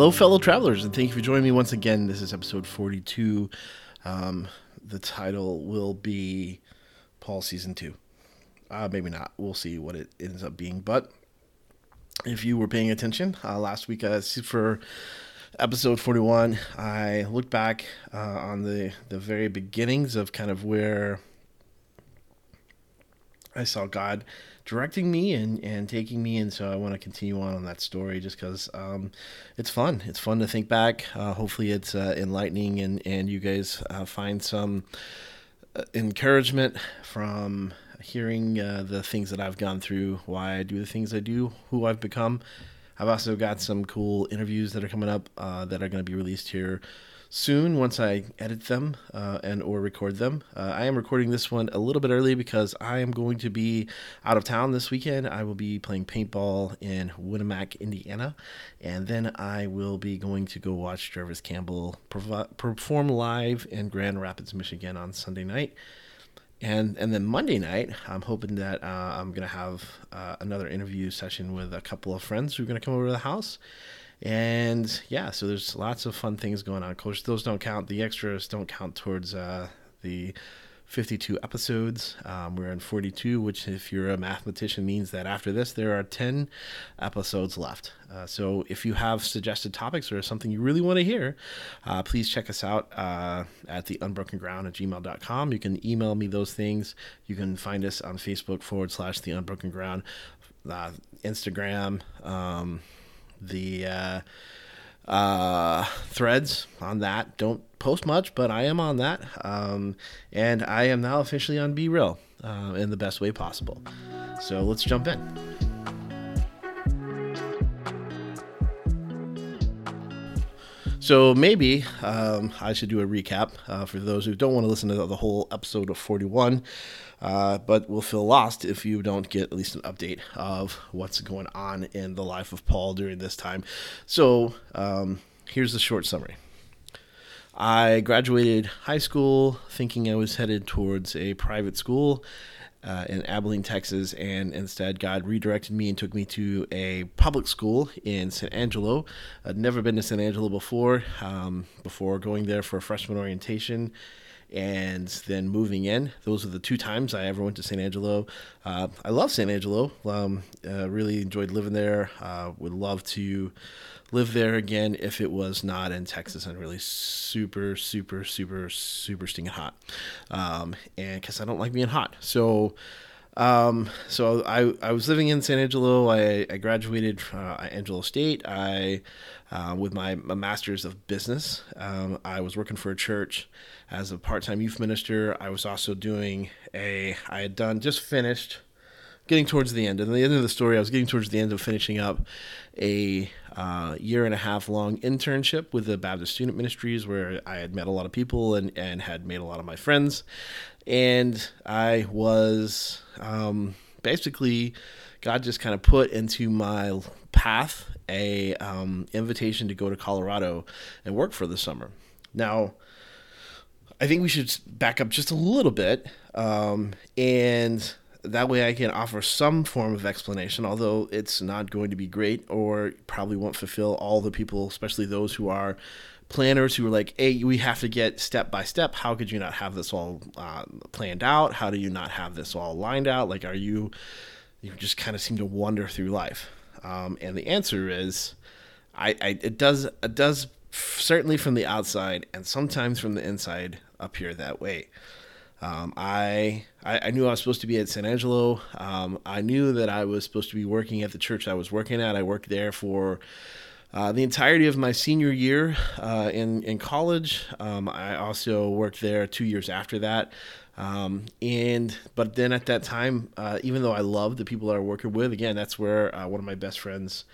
Hello, fellow travelers, and thank you for joining me once again. This is episode 42. Um, the title will be Paul Season 2. Uh, maybe not. We'll see what it ends up being. But if you were paying attention, uh, last week uh, for episode 41, I looked back uh, on the, the very beginnings of kind of where I saw God directing me and, and taking me. And so I want to continue on on that story just because um, it's fun. It's fun to think back. Uh, hopefully, it's uh, enlightening and, and you guys uh, find some uh, encouragement from hearing uh, the things that I've gone through, why I do the things I do, who I've become. I've also got some cool interviews that are coming up uh, that are going to be released here soon once I edit them uh, and or record them. Uh, I am recording this one a little bit early because I am going to be out of town this weekend. I will be playing paintball in Winamac, Indiana, and then I will be going to go watch Jarvis Campbell perform live in Grand Rapids, Michigan on Sunday night. And and then Monday night, I'm hoping that uh, I'm gonna have uh, another interview session with a couple of friends who are gonna come over to the house, and yeah, so there's lots of fun things going on. Of course, those don't count. The extras don't count towards uh, the 52 episodes. Um, we're in 42, which, if you're a mathematician, means that after this, there are 10 episodes left. Uh, so, if you have suggested topics or something you really want to hear, uh, please check us out uh, at the unbroken ground at gmail.com. You can email me those things. You can find us on Facebook forward slash the unbroken ground, uh, Instagram. Um, the uh, uh, threads on that. Don't post much, but I am on that. Um, and I am now officially on Be Real uh, in the best way possible. So let's jump in. So maybe um, I should do a recap uh, for those who don't want to listen to the whole episode of 41, uh, but will feel lost if you don't get at least an update of what's going on in the life of Paul during this time. So um, here's the short summary. I graduated high school thinking I was headed towards a private school uh, in Abilene, Texas, and instead God redirected me and took me to a public school in San Angelo. I'd never been to San Angelo before. Um, before going there for freshman orientation, and then moving in. Those are the two times I ever went to San Angelo. Uh, I love San Angelo. Um, uh, really enjoyed living there. Uh, would love to live there again if it was not in Texas and really super, super, super, super stinging hot. Um, and because I don't like being hot. So, um, so I, I was living in San Angelo. I, I graduated uh, at Angelo State. I, uh, with my, my master's of business, um, I was working for a church as a part-time youth minister. I was also doing a, I had done, just finished getting towards the end. And the end of the story, I was getting towards the end of finishing up a uh, year and a half long internship with the Baptist Student Ministries, where I had met a lot of people and, and had made a lot of my friends. And I was um, basically, God just kind of put into my path a um, invitation to go to Colorado and work for the summer. Now, I think we should back up just a little bit um, and that way I can offer some form of explanation, although it's not going to be great or probably won't fulfill all the people, especially those who are planners who are like, hey, we have to get step by step. How could you not have this all uh, planned out? How do you not have this all lined out? Like, are you, you just kind of seem to wander through life? Um, and the answer is, I, I, it does, it does certainly from the outside and sometimes from the inside appear that way. Um, I, I, I knew I was supposed to be at San Angelo. Um, I knew that I was supposed to be working at the church I was working at. I worked there for uh, the entirety of my senior year uh, in in college. Um, I also worked there two years after that. Um, and but then at that time, uh, even though I loved the people that I working with, again, that's where uh, one of my best friends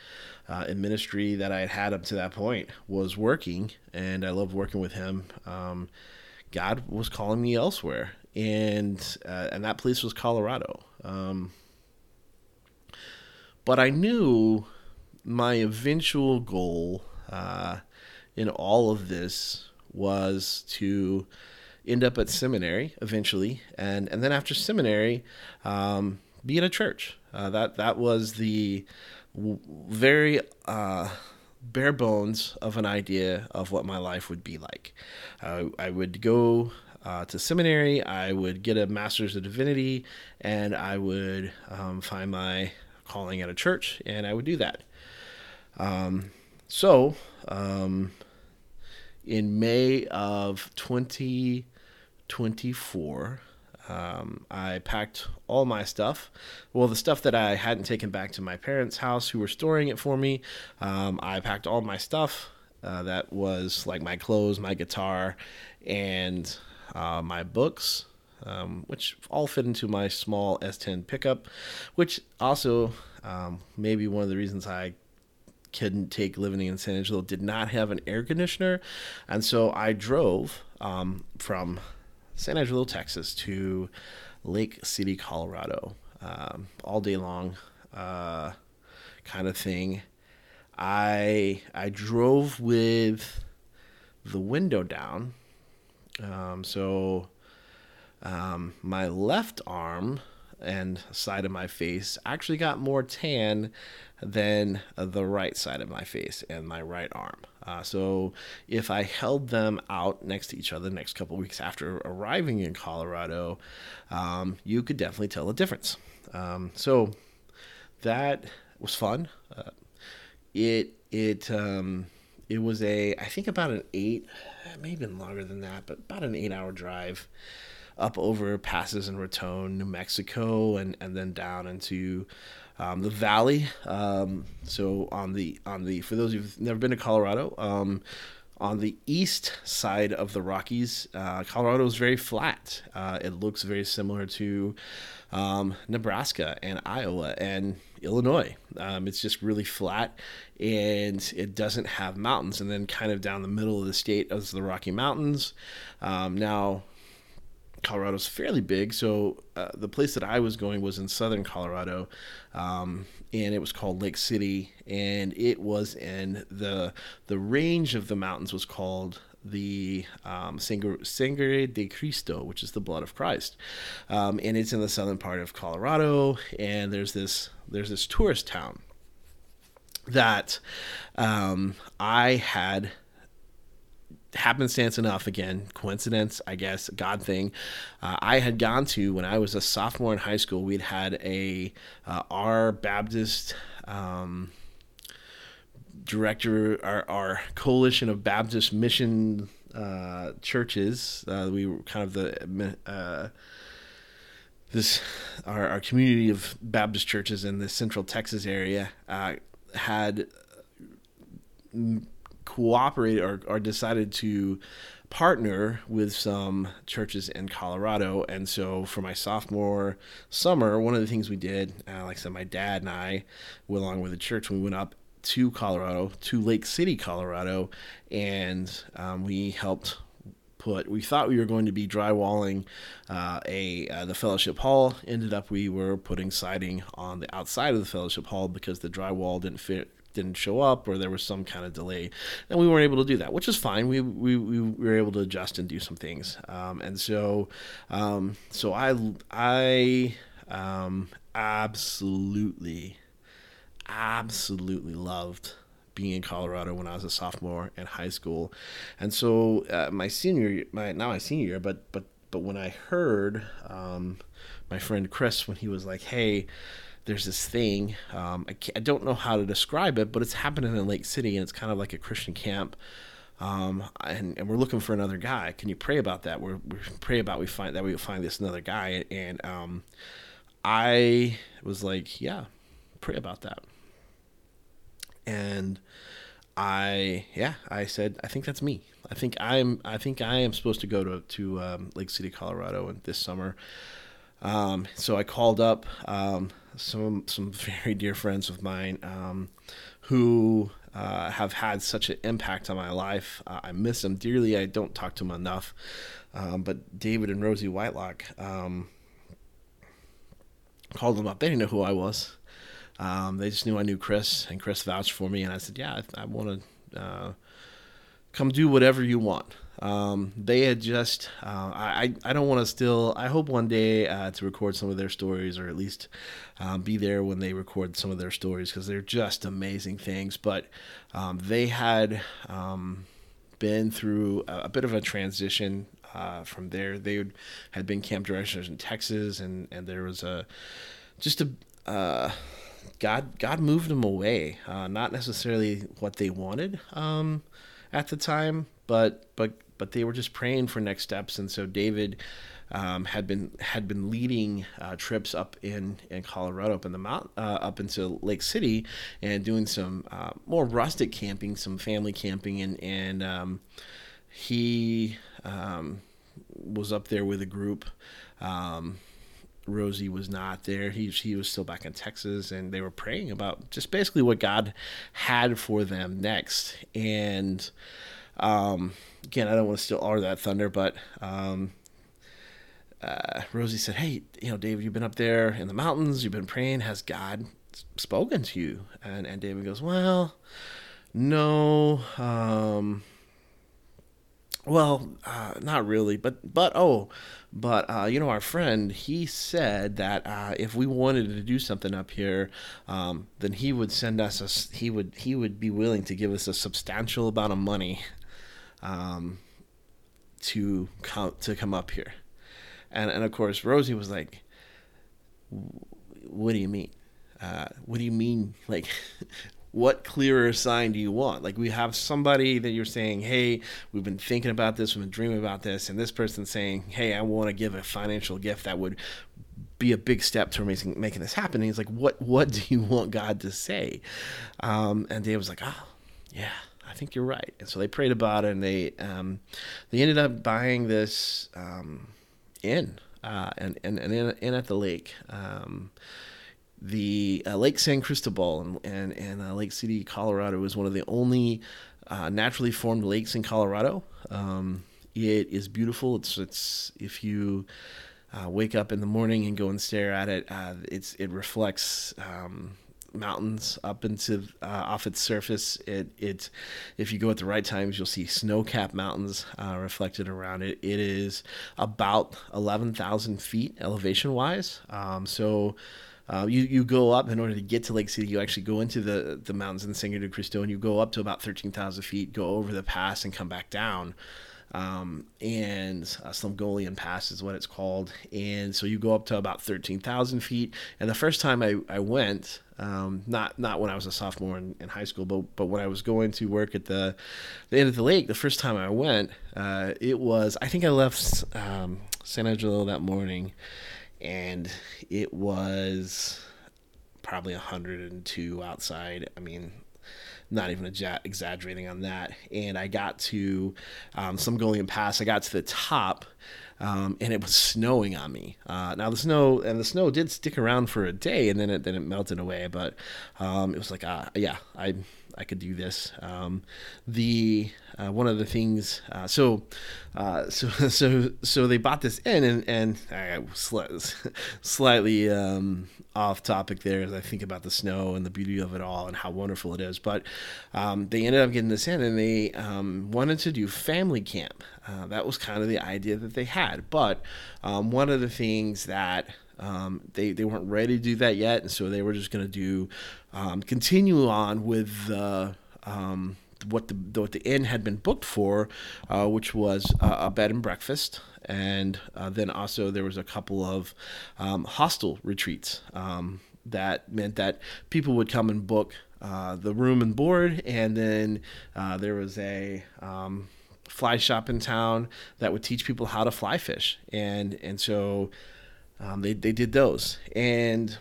uh, in ministry that I had had up to that point was working, and I loved working with him. Um, God was calling me elsewhere, and uh, and that place was Colorado. Um, but I knew my eventual goal uh, in all of this was to end up at seminary eventually, and and then after seminary, um, be in a church. Uh, that that was the very uh, bare bones of an idea of what my life would be like. Uh, I would go uh, to seminary, I would get a master's of divinity, and I would um, find my calling at a church, and I would do that. Um, so, um, in May of 2024, um, I packed all my stuff. Well, the stuff that I hadn't taken back to my parents' house, who were storing it for me, um, I packed all my stuff. Uh, that was like my clothes, my guitar, and uh, my books, um, which all fit into my small S10 pickup, which also um, maybe one of the reasons I couldn't take living in San Angelo did not have an air conditioner, and so I drove um, from San Angelo, Texas, to Lake City, Colorado, um, all day long, uh, kind of thing. I I drove with the window down, um, so um, my left arm and side of my face actually got more tan than the right side of my face and my right arm. Uh, so if I held them out next to each other the next couple weeks after arriving in Colorado, um, you could definitely tell the difference. Um, so that was fun. Uh, it it um, it was a I think about an eight, maybe even longer than that, but about an eight hour drive up over passes in Raton, New Mexico, and and then down into um, the valley. Um, so on the on the for those who've never been to Colorado, um, on the east side of the Rockies, uh, Colorado is very flat. Uh, it looks very similar to um, Nebraska and Iowa and Illinois. Um, it's just really flat and it doesn't have mountains. And then, kind of down the middle of the state, is the Rocky Mountains. Um, now, Colorado's fairly big, so uh, the place that I was going was in southern Colorado, um, and it was called Lake City, and it was in the the range of the mountains was called the um, Sangre de Cristo, which is the blood of Christ, um, and it's in the southern part of Colorado, and there's this there's this tourist town that um, I had happenstance enough again coincidence i guess god thing uh, i had gone to when i was a sophomore in high school we'd had a uh, our baptist um, director our, our coalition of baptist mission uh, churches uh, we were kind of the uh, this our, our community of baptist churches in the central texas area uh, had cooperated or, or decided to partner with some churches in Colorado. And so for my sophomore summer, one of the things we did, uh, like I said, my dad and I, along with the church, we went up to Colorado, to Lake City, Colorado, and um, we helped put. We thought we were going to be drywalling uh, a uh, the fellowship hall. Ended up we were putting siding on the outside of the fellowship hall because the drywall didn't fit didn't show up or there was some kind of delay and we weren't able to do that which is fine. We we, we were able to adjust and do some things. Um, and so um, so i i um, absolutely absolutely loved being in Colorado when I was a sophomore in high school, and so uh, my senior, my not my senior year, but but but when I heard um, my friend Chris when he was like, "Hey, there's this thing. Um, I, I, don't know how to describe it, but it's happening in Lake City, and it's kind of like a Christian camp. Um, and, and we're looking for another guy. Can you pray about that? We're, we pray about we find that we find this another guy. And um, I was like, yeah, pray about that. And I yeah, I said I think that's me. I think I'm I think I am supposed to go to to um, Lake City, Colorado, this summer. Um, so I called up um, some some very dear friends of mine um, who uh, have had such an impact on my life. Uh, I miss them dearly. I don't talk to them enough. Um, but David and Rosie Whitelock um, called them up. They didn't know who I was. Um, they just knew I knew Chris, and Chris vouched for me. And I said, "Yeah, I, I want to." Uh, come do whatever you want. Um, they had just, uh, I, I don't want to still, I hope one day uh, to record some of their stories or at least um, be there when they record some of their stories because they're just amazing things. But um, they had um, been through a, a, bit of a transition uh, from there. They would, had been camp directors in Texas and, and there was a, just a, uh, God, God moved them away. Uh, not necessarily what they wanted um, at the time, but but but they were just praying for next steps. And so David um, had been had been leading uh, trips up in, in Colorado, up in the mount, uh, up into Lake City, and doing some uh, more rustic camping, some family camping, and and um, he um, was up there with a group. Um, Rosie was not there. He he was still back in Texas, and they were praying about just basically what God had for them next. And um, again, I don't want to steal all that thunder, but um, uh, Rosie said, "Hey, you know, David, you've been up there in the mountains. You've been praying. Has God spoken to you?" And and David goes, "Well, no." Um, well, uh, not really, but but oh, but uh, you know, our friend he said that uh, if we wanted to do something up here, um, then he would send us a he would he would be willing to give us a substantial amount of money, um, to come to come up here, and and of course Rosie was like, "What do you mean? Uh, what do you mean? Like, what clearer sign do you want? Like we have somebody that you're saying, "Hey, we've been thinking about this, we've been dreaming about this," and this person saying, "Hey, I want to give a financial gift that would be a big step to making making this happen." And he's like, "What what do you want God to say?" Um, and Dave was like, "Oh, yeah." I think you're right. And so they prayed about it, and they um, they ended up buying this um, inn uh, and and and in, in at the lake. Um, the uh, Lake San Cristobal and and, and uh, Lake City, Colorado, is one of the only uh, naturally formed lakes in Colorado. Um, it is beautiful. It's it's if you uh, wake up in the morning and go and stare at it, uh, it's it reflects. Mountains up into uh, off its surface. It it if you go at the right times, you'll see snow-capped mountains uh, reflected around it. It is about eleven thousand feet elevation wise. Um, so uh, you you go up in order to get to Lake City. You actually go into the the mountains in Sangre de Cristo, and you go up to about thirteen thousand feet, go over the pass, and come back down. Um, and uh, Slumgullion Pass is what it's called. And so you go up to about 13,000 feet. And the first time I, I went, um, not not when I was a sophomore in, in, high school, but but when I was going to work at the the end of the lake, the first time I went, uh, it was I think I left um, San Angelo that morning, and it was probably 102 outside. I mean, not even exaggerating on that. And I got to um, Slumgullion Pass. I got to the top, um, and it was snowing on me. Uh, now the snow and the snow did stick around for a day, and then it then it melted away. But um, it was like, uh, yeah, I I could do this. Um, the uh, one of the things, uh, so uh, so so so they bought this in, and and I slightly um, off topic there as I think about the snow and the beauty of it all and how wonderful it is. But um, they ended up getting this inn, and they um, wanted to do family camp. Uh, that was kind of the idea that they had. But um, one of the things that um, they they weren't ready to do that yet, and so they were just going to do um, continue on with. Um, what the what the inn had been booked for, uh, which was a bed and breakfast, and uh, then also there was a couple of um, hostel retreats um, that meant that people would come and book uh, the room and board, and then uh, there was a um, fly shop in town that would teach people how to fly fish, and and so um, they they did those, and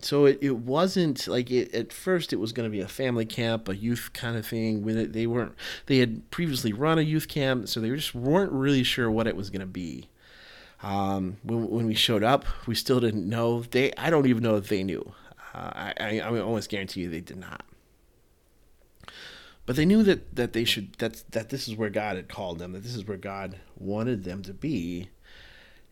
so it, it wasn't like it, at first it was going to be a family camp, a youth kind of thing. When they weren't, they had previously run a youth camp, so they just weren't really sure what it was going to be. Um, when, when we showed up, we still didn't know. They, I don't even know if they knew. Uh, I, I, I almost guarantee you they did not. But they knew that, that they should that that this is where God had called them, that this is where God wanted them to be,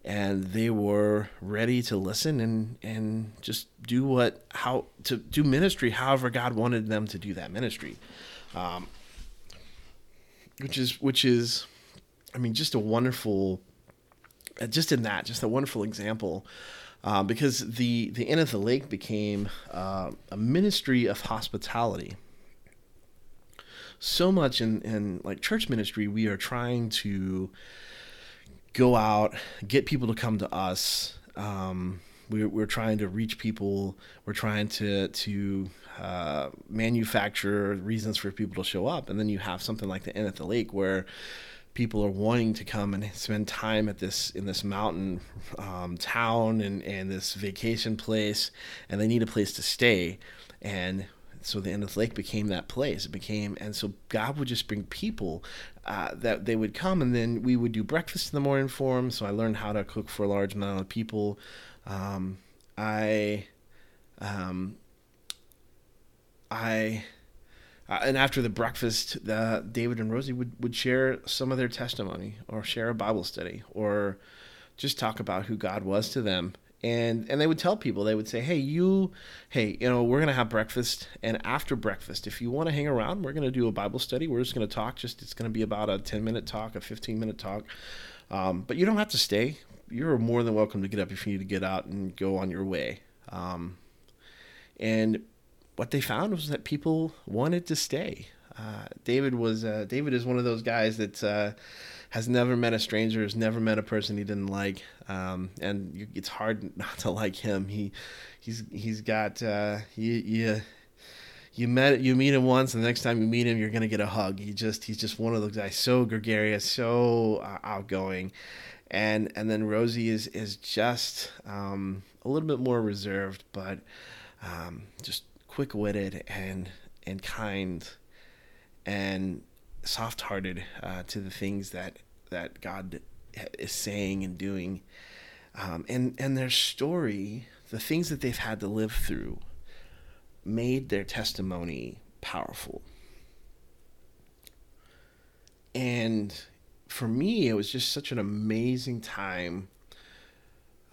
and they were ready to listen and and just do what how to do ministry however God wanted them to do that ministry. Um, which is which is, I mean, just a wonderful, uh, just in that, just a wonderful example. Uh, because the the Inn at the Lake became uh, a ministry of hospitality. So much in, in like church ministry, we are trying to go out, get people to come to us. Um, we're, we're trying to reach people. We're trying to to uh, manufacture reasons for people to show up, and then you have something like the Inn at the Lake where people are wanting to come and spend time at this in this mountain um, town and and this vacation place, and they need a place to stay, and so the Inn at the Lake became that place. It became, and so God would just bring people uh, that they would come, and then we would do breakfast in the morning for them. So I learned how to cook for a large amount of people. Um, I, um, I, uh, and after the breakfast, uh, David and Rosie would, would share some of their testimony or share a Bible study or just talk about who God was to them. And, and they would tell people, they would say, hey, you, hey, you know, we're going to have breakfast. And after breakfast, if you want to hang around, we're going to do a Bible study. We're just going to talk. Just, it's going to be about a 10 minute talk, a 15 minute talk. Um, but you don't have to stay you're more than welcome to get up if you need to get out and go on your way. Um, and what they found was that people wanted to stay. Uh, David was uh, David is one of those guys that uh, has never met a stranger, has never met a person he didn't like, um, and you, it's hard not to like him. He he's he's got uh, you you you met you meet him once, and the next time you meet him, you're gonna get a hug. He just he's just one of those guys, so gregarious, so uh, outgoing, and and then Rosie is is just um, a little bit more reserved, but um, just quick witted and and kind and soft hearted uh, to the things that that God is saying and doing, um, and and their story, the things that they've had to live through, made their testimony powerful. And for me, it was just such an amazing time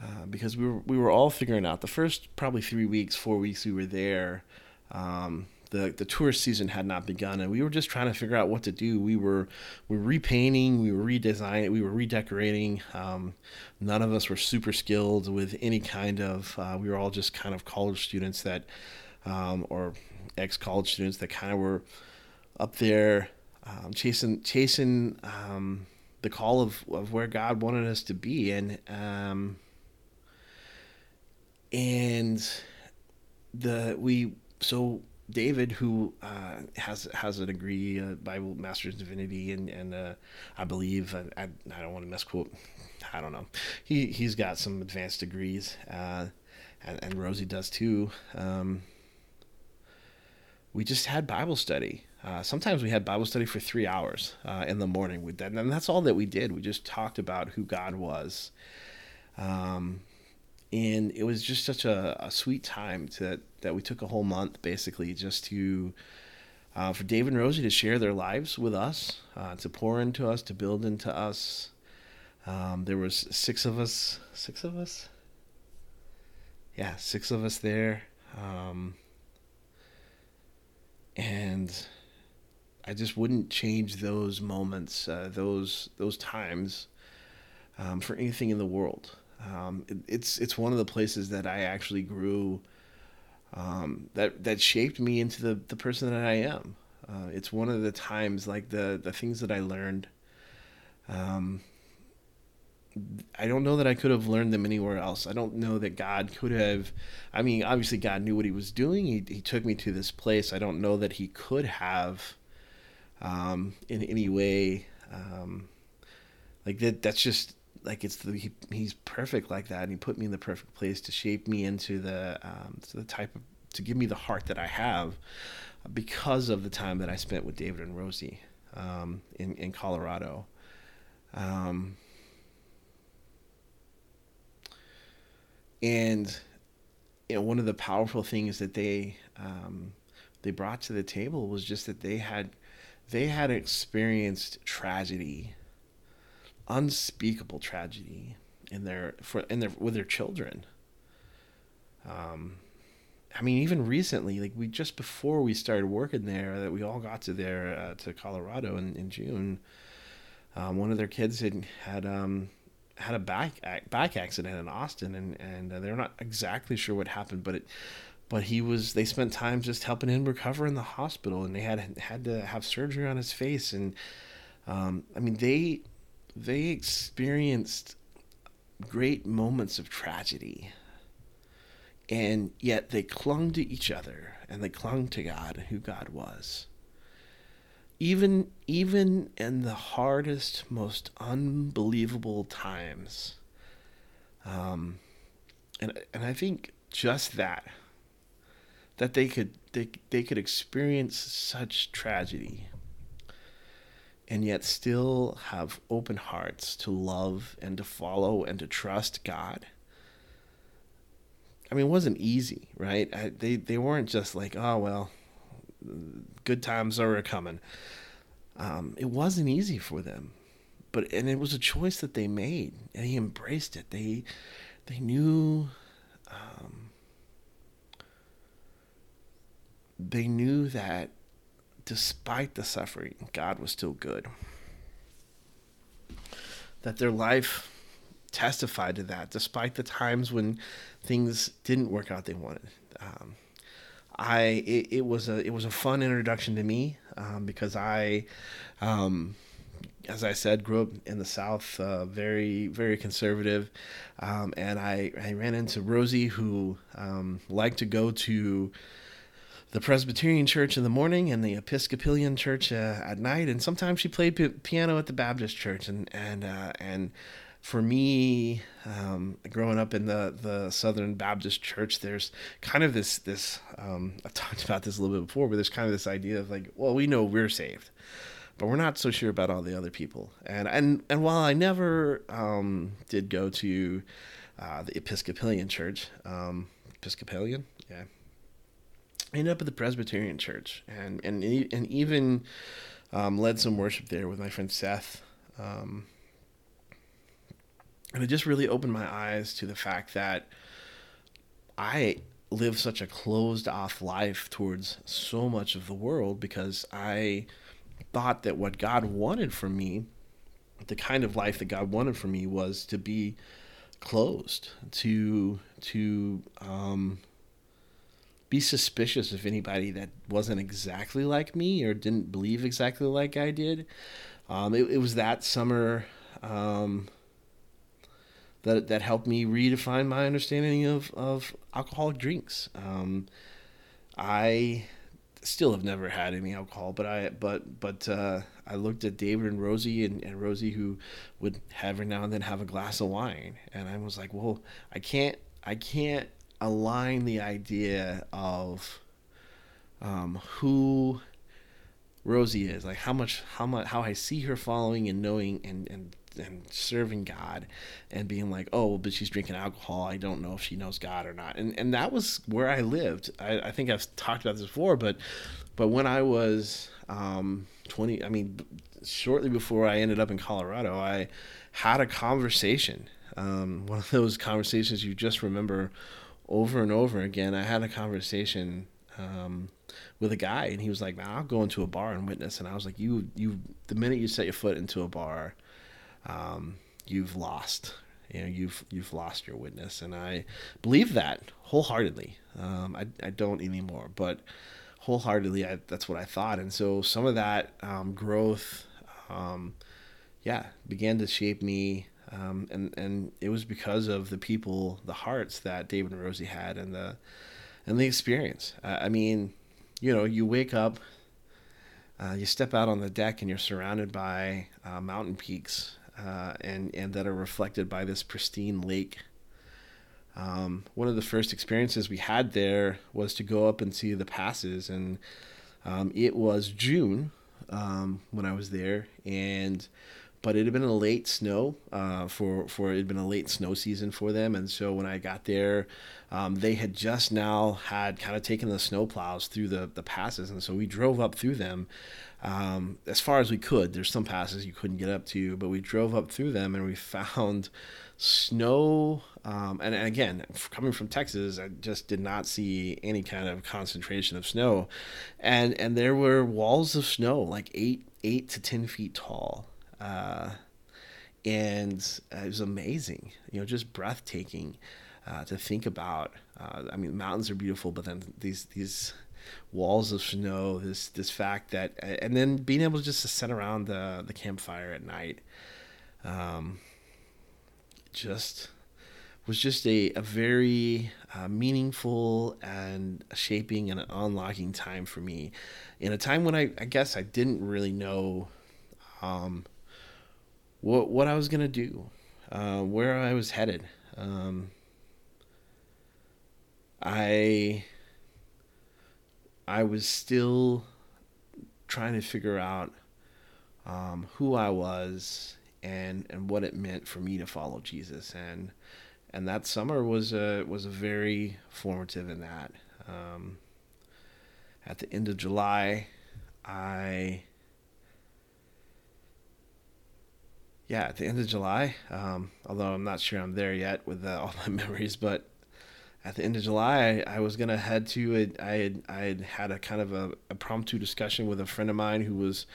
uh, because we were we were all figuring out the first probably three weeks, four weeks we were there. Um, the the tourist season had not begun, and we were just trying to figure out what to do. We were we were repainting, we were redesigning, we were redecorating. Um, none of us were super skilled with any kind of. Uh, we were all just kind of college students that, um, or ex college students that kind of were up there um, chasing chasing um, the call of, of where God wanted us to be, and um, and the we so David, who uh, has has a degree, a Bible Master's Divinity, and and uh, I believe I, I, I don't want to misquote, I don't know. He he's got some advanced degrees, uh, and, and Rosie does too. Um, we just had Bible study uh, sometimes we had Bible study for three hours uh, in the morning. We, and that's all that we did. We just talked about who God was. Um, and it was just such a, a sweet time to, that we took a whole month basically just to uh, for Dave and Rosie to share their lives with us, uh, to pour into us, to build into us. Um, there was six of us, six of us. Yeah, six of us there. Um, and I just wouldn't change those moments, uh, those those times, um, for anything in the world. Um, it, it's it's one of the places that I actually grew, um, that that shaped me into the the person that I am. Uh, it's one of the times like the the things that I learned. Um, I don't know that I could have learned them anywhere else. I don't know that God could have. I mean, obviously, God knew what He was doing. He, he took me to this place. I don't know that He could have um, in any way. Um, like that, that's just like it's the, he, he's perfect like that, and he put me in the perfect place to shape me into the um, to the type of to give me the heart that I have because of the time that I spent with David and Rosie um, in in Colorado. Um, and you know, one of the powerful things that they um, they brought to the table was just that they had they had experienced tragedy, unspeakable tragedy in their for in their with their children. Um, I mean, even recently, like we just before we started working there, that we all got to there uh, to Colorado in, in June. Um, one of their kids had had um, had a back back accident in Austin, and and uh, they're not exactly sure what happened, but it, but he was. They spent time just helping him recover in the hospital, and they had had to have surgery on his face, and um, I mean they they experienced great moments of tragedy and yet they clung to each other and they clung to God, and who God was. Even even in the hardest, most unbelievable times. Um, and and I think just that that they could they, they could experience such tragedy and yet still have open hearts to love and to follow and to trust God I mean, it wasn't easy, right? I, they they weren't just like, oh well, good times are coming. Um, it wasn't easy for them, but and it was a choice that they made, and he embraced it. They they knew. Um, they knew that despite the suffering, God was still good. That their life testified to that, despite the times when things didn't work out they wanted. Um, I it, it, was a it was a fun introduction to me um, because I, um, as I said, grew up in the South, uh, very very conservative, um, and I I ran into Rosie who um, liked to go to the Presbyterian church in the morning and the Episcopalian church uh, at night, and sometimes she played p- piano at the Baptist church, and and uh, and for me, um, growing up in the, the Southern Baptist Church, there's kind of this this um, I've talked about this a little bit before, but there's kind of this idea of like, well, we know we're saved, but we're not so sure about all the other people. And and and while I never um, did go to uh, the Episcopalian Church, um, Episcopalian, yeah, I ended up at the Presbyterian Church, and and and even um, led some worship there with my friend Seth. Um, and it just really opened my eyes to the fact that I live such a closed off life towards so much of the world because I thought that what God wanted from me, the kind of life that God wanted from me, was to be closed, to to um, be suspicious of anybody that wasn't exactly like me or didn't believe exactly like I did. Um, it, it was that summer. Um, that that helped me redefine my understanding of of alcoholic drinks. Um, I still have never had any alcohol, but I but but uh, I looked at David and Rosie and, and Rosie who would have every now and then have a glass of wine, and I was like, well, I can't I can't align the idea of um, who Rosie is, like how much how much how I see her following and knowing and and and serving God and being like, oh, but she's drinking alcohol. I don't know if she knows God or not. And and that was where I lived. I, I think I've talked about this before, but but when I was um, 20, I mean, shortly before I ended up in Colorado, I had a conversation. Um, one of those conversations you just remember over and over again. I had a conversation um, with a guy, and he was like, "Man, "I'll go into a bar and witness." And I was like, "You, you, the minute you set your foot into a bar, um, you've lost. You know, you've you've lost your witness, and I believe that wholeheartedly. Um, I I don't anymore, but wholeheartedly, I, that's what I thought. And so some of that um, growth, um, yeah, began to shape me. Um, and and it was because of the people, the hearts that David and Rosie had, and the and the experience. Uh, I mean, you know, you wake up, uh, you step out on the deck, and you're surrounded by uh, mountain peaks uh, and and that are reflected by this pristine lake. Um, one of the first experiences we had there was to go up and see the passes, and um, it was June um, when I was there, and but it had been a late snow uh, for for it had been a late snow season for them, and so when I got there, um, they had just now had kind of taken the snow plows through the the passes, and so we drove up through them um, as far as we could. There's some passes you couldn't get up to, but we drove up through them, and we found snow. Um, and, and again, coming from Texas, I just did not see any kind of concentration of snow, and and there were walls of snow like eight eight to ten feet tall uh, and it was amazing, you know, just breathtaking uh, to think about. Uh, I mean, mountains are beautiful, but then these these walls of snow, this this fact that, and then being able just to sit around the the campfire at night, um, just was just a, a very uh, meaningful and shaping and unlocking time for me in a time when I, I guess I didn't really know um, what what I was gonna do, uh, where I was headed. Um, I I was still trying to figure out um, who I was and and what it meant for me to follow Jesus and and that summer was a was a very formative in that. Um, at the end of July, I yeah, at the end of July, um, although I'm not sure I'm there yet with uh, all my memories, but at the end of July, I, I was gonna head to it. I had I had had a kind of a impromptu discussion with a friend of mine who was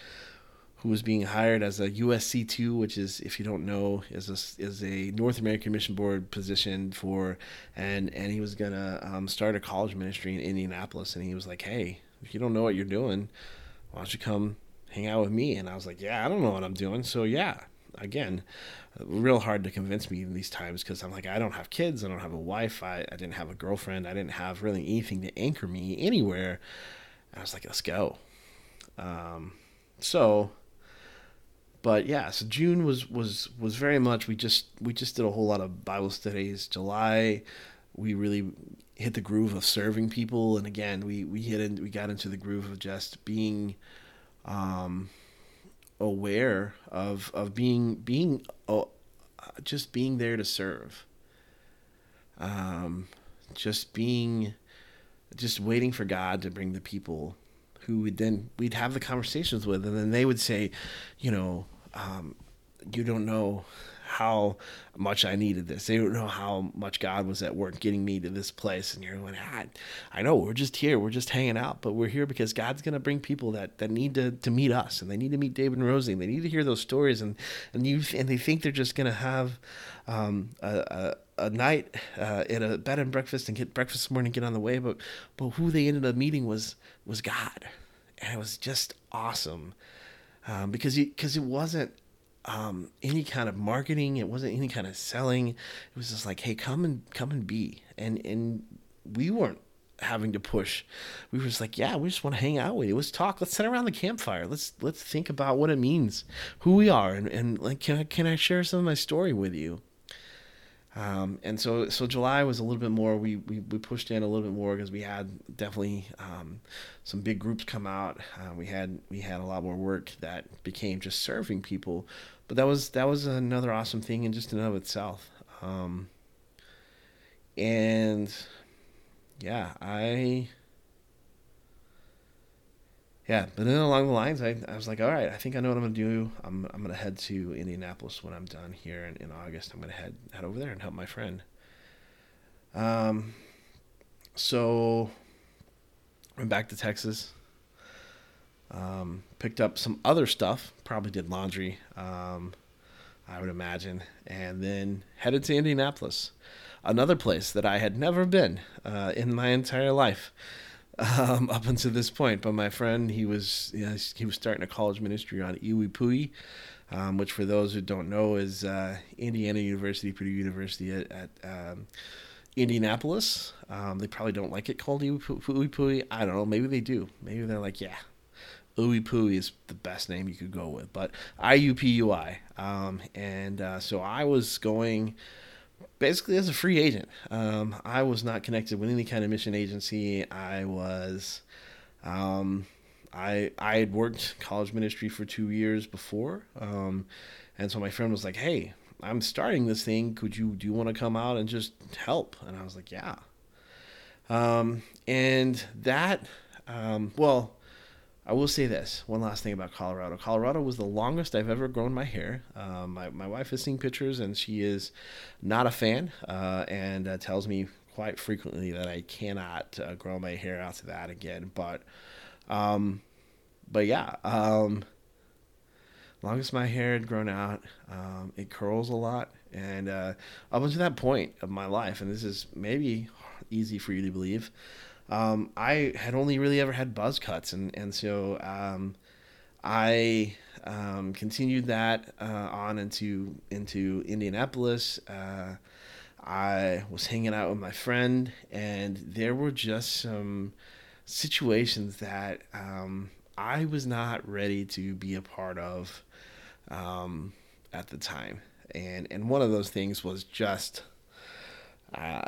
who was being hired as a USC two, which is if you don't know is a is a North American Mission Board position for, and and he was gonna um, start a college ministry in Indianapolis, and he was like, hey, if you don't know what you're doing, why don't you come hang out with me? And I was like, yeah, I don't know what I'm doing, so yeah, again, real hard to convince me in these times because I'm like, I don't have kids, I don't have a wife, I, I didn't have a girlfriend, I didn't have really anything to anchor me anywhere. And I was like, let's go. Um, so, but yeah, so June was was was very much we just we just did a whole lot of Bible studies. July, we really hit the groove of serving people, and again, we we hit in, we got into the groove of just being. Um, aware of of being being uh, just being there to serve. Um just being just waiting for god to bring the people who would then we'd have the conversations with and then they would say you know um, you don't know how much I needed this. They don't know how much God was at work getting me to this place. And you're like, ah, I know we're just here, we're just hanging out, but we're here because God's gonna bring people that, that need to, to meet us, and they need to meet David and Rosie. And they need to hear those stories, and and you and they think they're just gonna have um, a, a, a night uh, at a bed and breakfast and get breakfast this morning, and get on the way. But but who they ended up meeting was was God, and it was just awesome um, because because it wasn't um, any kind of marketing. It wasn't any kind of selling. It was just like, hey, come and come and be. And and we weren't having to push. We were just like, yeah, we just want to hang out with you. Let's talk. Let's sit around the campfire. Let's let's think about what it means, who we are, and, and like, can I can I share some of my story with you? Um, and so, so July was a little bit more. We, we, we pushed in a little bit more because we had definitely um, some big groups come out. Uh, we had we had a lot more work that became just serving people, but that was that was another awesome thing in just and of itself. Um, and yeah, I yeah, but then along the lines, I, I was like, all right, I think I know what I'm gonna do. I'm I'm gonna head to Indianapolis when I'm done here in, in August. I'm gonna head head over there and help my friend. Um, so went back to Texas. Um, picked up some other stuff. Probably did laundry. Um, I would imagine, and then headed to Indianapolis, another place that I had never been uh, in my entire life um, up until this point. But my friend, he was you know, he was starting a college ministry on Iwipui, um, which for those who don't know is uh, Indiana University, Purdue University at, at um, Indianapolis. Um, they probably don't like it called Iwipui. I don't know. Maybe they do. Maybe they're like, yeah, Iwipui is the best name you could go with. But IUPUI. Um, and uh, so I was going basically as a free agent. Um, I was not connected with any kind of mission agency. I was, um, I I had worked college ministry for two years before, um, And so my friend was like, "Hey, I'm starting this thing. Could you do you want to come out and just help?" And I was like, "Yeah." Um, and that, um, well, I will say this one last thing about Colorado. Colorado was the longest I've ever grown my hair. Um, my, my wife has seen pictures and she is not a fan uh, and uh, tells me quite frequently that I cannot uh, grow my hair out to that again. But, um, but yeah, um, longest my hair had grown out, um, it curls a lot. And uh, up until that point of my life, and this is maybe easy for you to believe, um, I had only really ever had buzz cuts, and and so um, I um, continued that uh, on into into Indianapolis. Uh, I was hanging out with my friend, and there were just some situations that um, I was not ready to be a part of um, at the time, and and one of those things was just. Uh,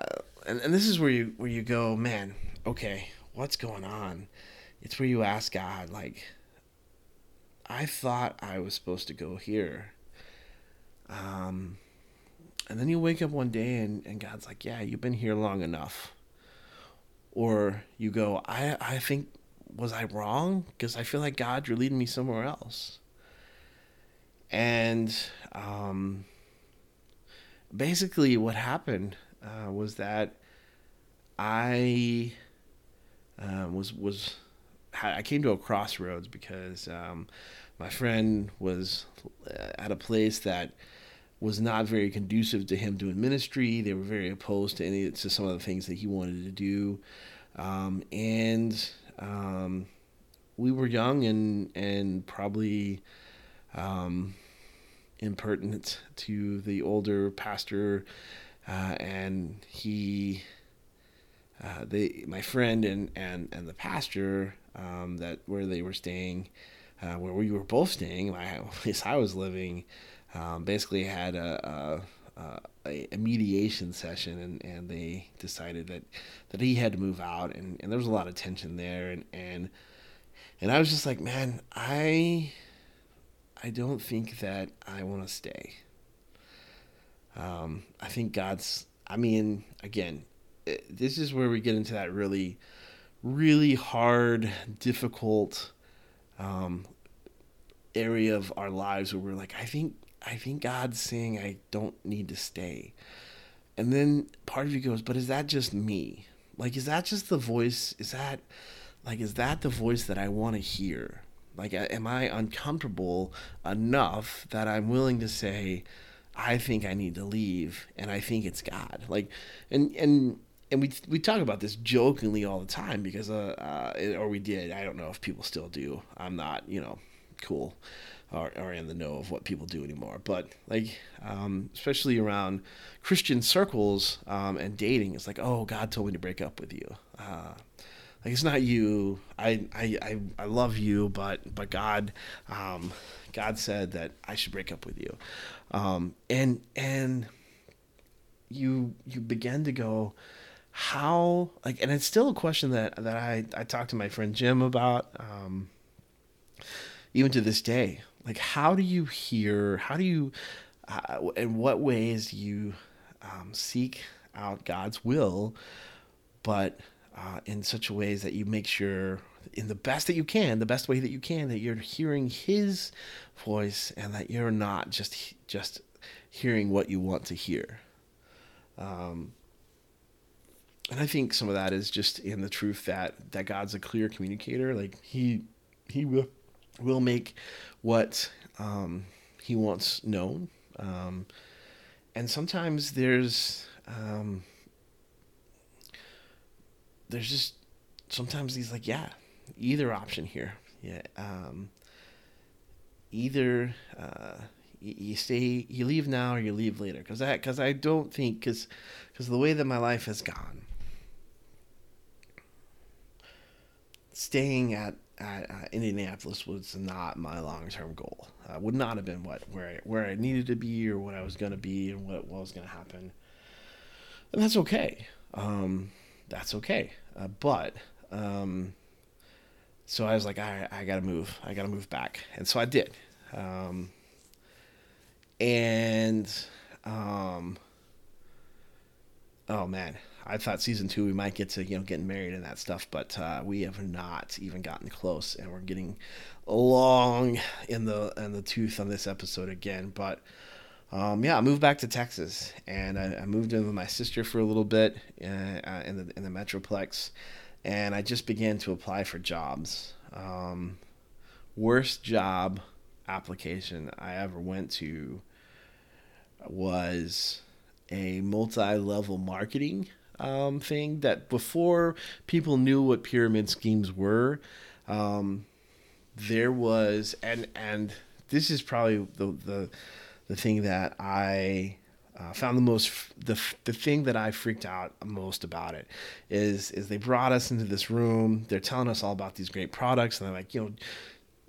and, and this is where you where you go, man okay, what's going on? It's where you ask God, like, I thought I was supposed to go here. Um, and then you wake up one day and, and God's like, yeah, you've been here long enough. Or you go, I, I think, was I wrong? Because I feel like God, you're leading me somewhere else. And um, basically, what happened uh, was that I um, was was I came to a crossroads because um, my friend was uh, at a place that was not very conducive to him doing ministry. They were very opposed to any to some of the things that he wanted to do, um, and um, we were young and and probably um, impertinent to the older pastor, uh, and he uh, they my friend and and and the pastor um, that where they were staying, uh, where we were both staying, my place I was living, um, basically had a, a, a, mediation session, and, and they decided that that he had to move out, and, and there was a lot of tension there, and and and I was just like, man, I I don't think that I want to stay. Um, I think God's. I mean, again, this is where we get into that really, really hard, difficult um, area of our lives where we're like, I think, I think God's saying I don't need to stay. And then part of you goes, but is that just me? Like, is that just the voice? Is that, like, is that the voice that I want to hear? Like, am I uncomfortable enough that I'm willing to say, I think I need to leave, and I think it's God. Like, and and and we we talk about this jokingly all the time because uh, uh, or we did. I don't know if people still do. I'm not you know cool or, or in the know of what people do anymore. But like um, especially around Christian circles um, and dating it's like oh God told me to break up with you. Uh, like it's not you. I, I I I love you but but God um, God said that I should break up with you. Um, and and you you begin to go how like and it's still a question that that I I talked to my friend Jim about um even to this day. Like how do you hear how do you uh, in what ways you um, seek out God's will but uh, in such a ways that you make sure in the best that you can the best way that you can that you're hearing his voice and that you're not just just hearing what you want to hear? Um, and I think some of that is just in the truth that that God's a clear communicator. Like he he will will make what um, he wants known. Um, and sometimes there's um, there's just sometimes he's like, yeah, either option here. Yeah, um, either uh, you stay, you leave now or you leave later. Because I because I don't think because because the way that my life has gone staying at, at uh, Indianapolis was not my long term goal. Uh, would not have been what where I, where I needed to be or what I was going to be and what, what was going to happen. And that's okay. Um, that's okay. Uh, but um, so I was like, I, I got to move. I got to move back. And so I did. Um, and um, oh man, I thought season two we might get to you know getting married and that stuff, but uh, we have not even gotten close, and we're getting long in the in the tooth on this episode again. But um, yeah, I moved back to Texas, and I, I, moved in with my sister for a little bit uh, uh, in the in the metroplex, and I just began to apply for jobs. Um, worst job application I ever went to was a multi-level marketing um, thing that before people knew what pyramid schemes were, um, there was and and this is probably the the the thing that I uh, found the most the the thing that I freaked out most about it is is they brought us into this room. They're telling us all about these great products, and they're like, you know,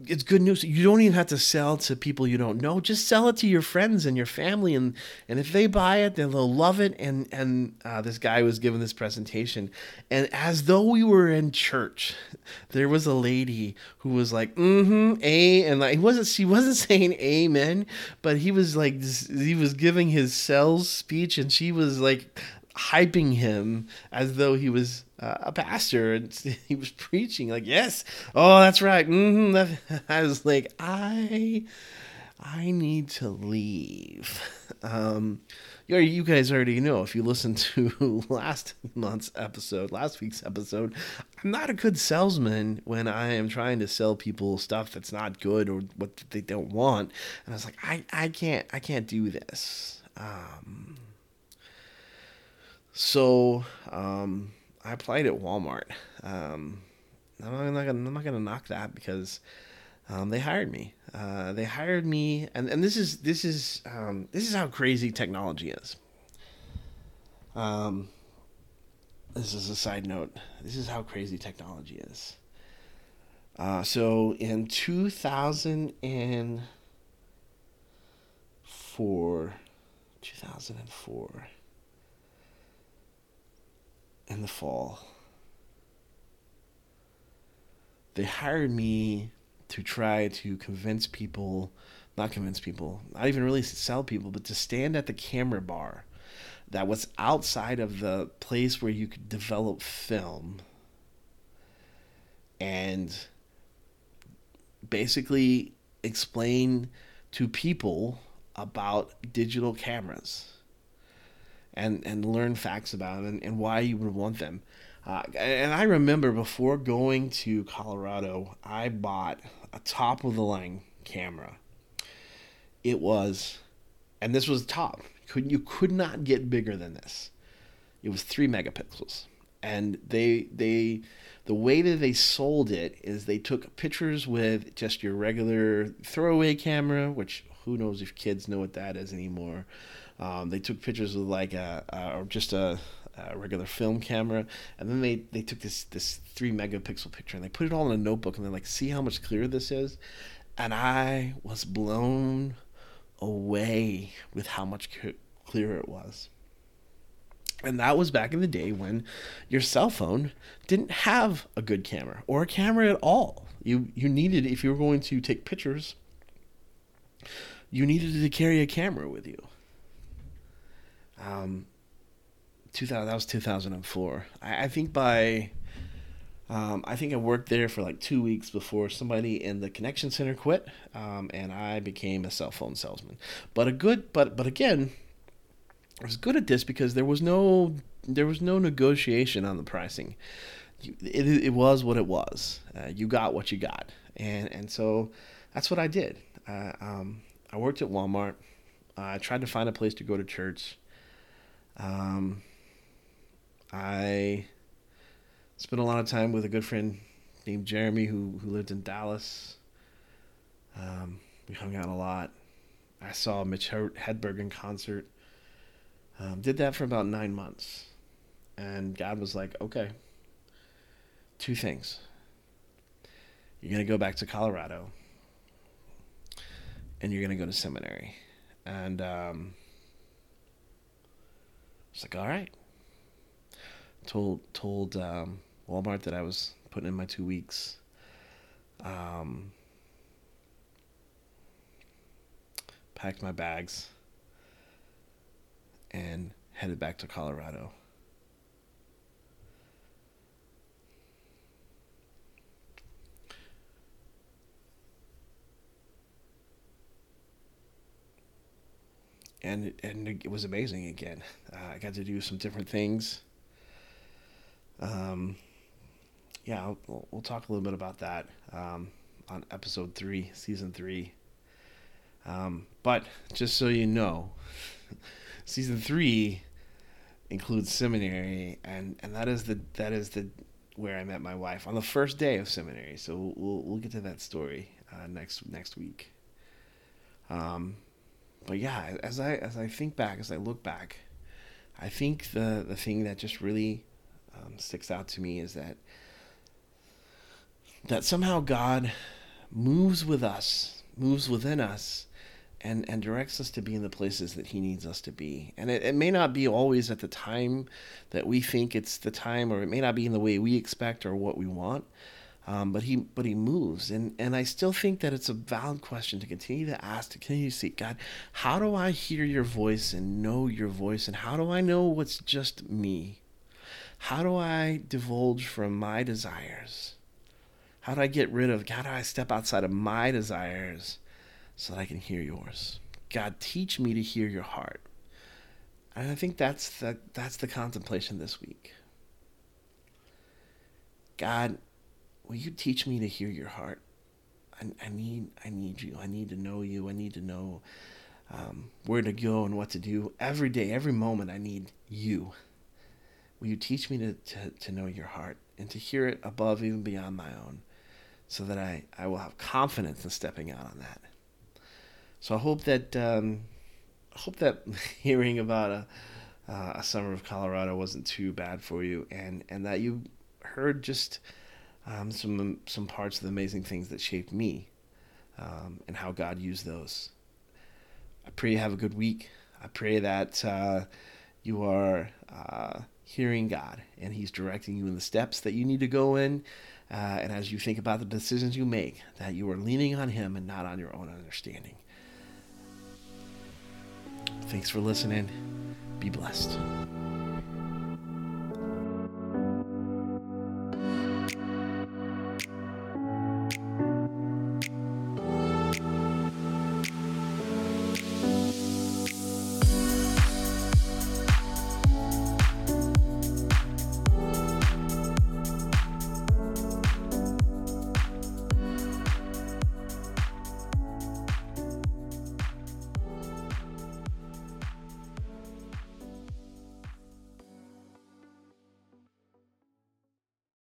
it's good news. You don't even have to sell to people you don't know. Just sell it to your friends and your family, and and if they buy it, then they'll love it. And and uh, this guy was giving this presentation, and as though we were in church, there was a lady who was like, "Mm-hmm, a," and like he wasn't she wasn't saying amen, but he was like he was giving his sales speech, and she was like hyping him as though he was uh, a pastor and he was preaching like yes oh that's right mm-hmm. i was like i i need to leave um you guys already know if you listen to last month's episode last week's episode i'm not a good salesman when i am trying to sell people stuff that's not good or what they don't want and i was like i i can't i can't do this um so um, I applied at Walmart. Um, I'm not gonna I'm not gonna knock that because um, they hired me. Uh, they hired me, and, and this is this is um, this is how crazy technology is. Um, this is a side note. This is how crazy technology is. Uh, so in 2004, 2004 in the fall. They hired me to try to convince people, not convince people, not even really sell people, but to stand at the camera bar that was outside of the place where you could develop film and basically explain to people about digital cameras and and learn facts about them and, and why you would want them. Uh, and I remember before going to Colorado, I bought a top of the line camera. It was, and this was top. Could you could not get bigger than this. It was three megapixels, and they they the way that they sold it is they took pictures with just your regular throwaway camera, which who knows if kids know what that is anymore. Um, they took pictures with like a, a just a, a, regular film camera, and then they, they took this this three megapixel picture and they put it all in a notebook and they're like, see how much clearer this is, and I was blown away with how much clearer it was. And that was back in the day when your cell phone didn't have a good camera or a camera at all. You you needed if you were going to take pictures, you needed to carry a camera with you. Um, 2000 that was 2004. I, I think by um, I think I worked there for like two weeks before somebody in the connection center quit, um, and I became a cell phone salesman. But a good, but but again, I was good at this because there was no there was no negotiation on the pricing. It, it was what it was. Uh, you got what you got, and and so that's what I did. Uh, um, I worked at Walmart. I tried to find a place to go to church. Um, I spent a lot of time with a good friend named Jeremy who, who lived in Dallas. Um, we hung out a lot. I saw Mitch Hedberg in concert. Um, did that for about nine months. And God was like, okay, two things. You're going to go back to Colorado and you're going to go to seminary. And um, was like, all right. Told told um, Walmart that I was putting in my two weeks. Um, packed my bags, and headed back to Colorado. And and it was amazing again. Uh, I got to do some different things. Um, yeah, we'll, we'll talk a little bit about that um, on episode three, season three. Um, but just so you know, season three includes seminary, and, and that is the that is the where I met my wife on the first day of seminary. So we'll we'll get to that story uh, next next week. Um, but yeah, as I as I think back, as I look back, I think the the thing that just really um, sticks out to me is that that somehow God moves with us, moves within us, and and directs us to be in the places that He needs us to be. And it, it may not be always at the time that we think it's the time, or it may not be in the way we expect or what we want. Um, but he but he moves. And and I still think that it's a valid question to continue to ask to continue to seek God. How do I hear your voice and know your voice? And how do I know what's just me? How do I divulge from my desires? How do I get rid of God, how do I step outside of my desires so that I can hear yours? God teach me to hear your heart. And I think that's the that's the contemplation this week. God will you teach me to hear your heart? I, I need I need you. I need to know you. I need to know um, where to go and what to do every day, every moment. I need you. Will you teach me to, to, to know your heart and to hear it above, even beyond my own, so that I, I will have confidence in stepping out on that. So I hope that um, I hope that hearing about a, uh, a summer of Colorado wasn't too bad for you, and and that you heard just um, some some parts of the amazing things that shaped me, um, and how God used those. I pray you have a good week. I pray that uh, you are uh, hearing God and He's directing you in the steps that you need to go in. Uh, and as you think about the decisions you make, that you are leaning on Him and not on your own understanding. Thanks for listening. Be blessed.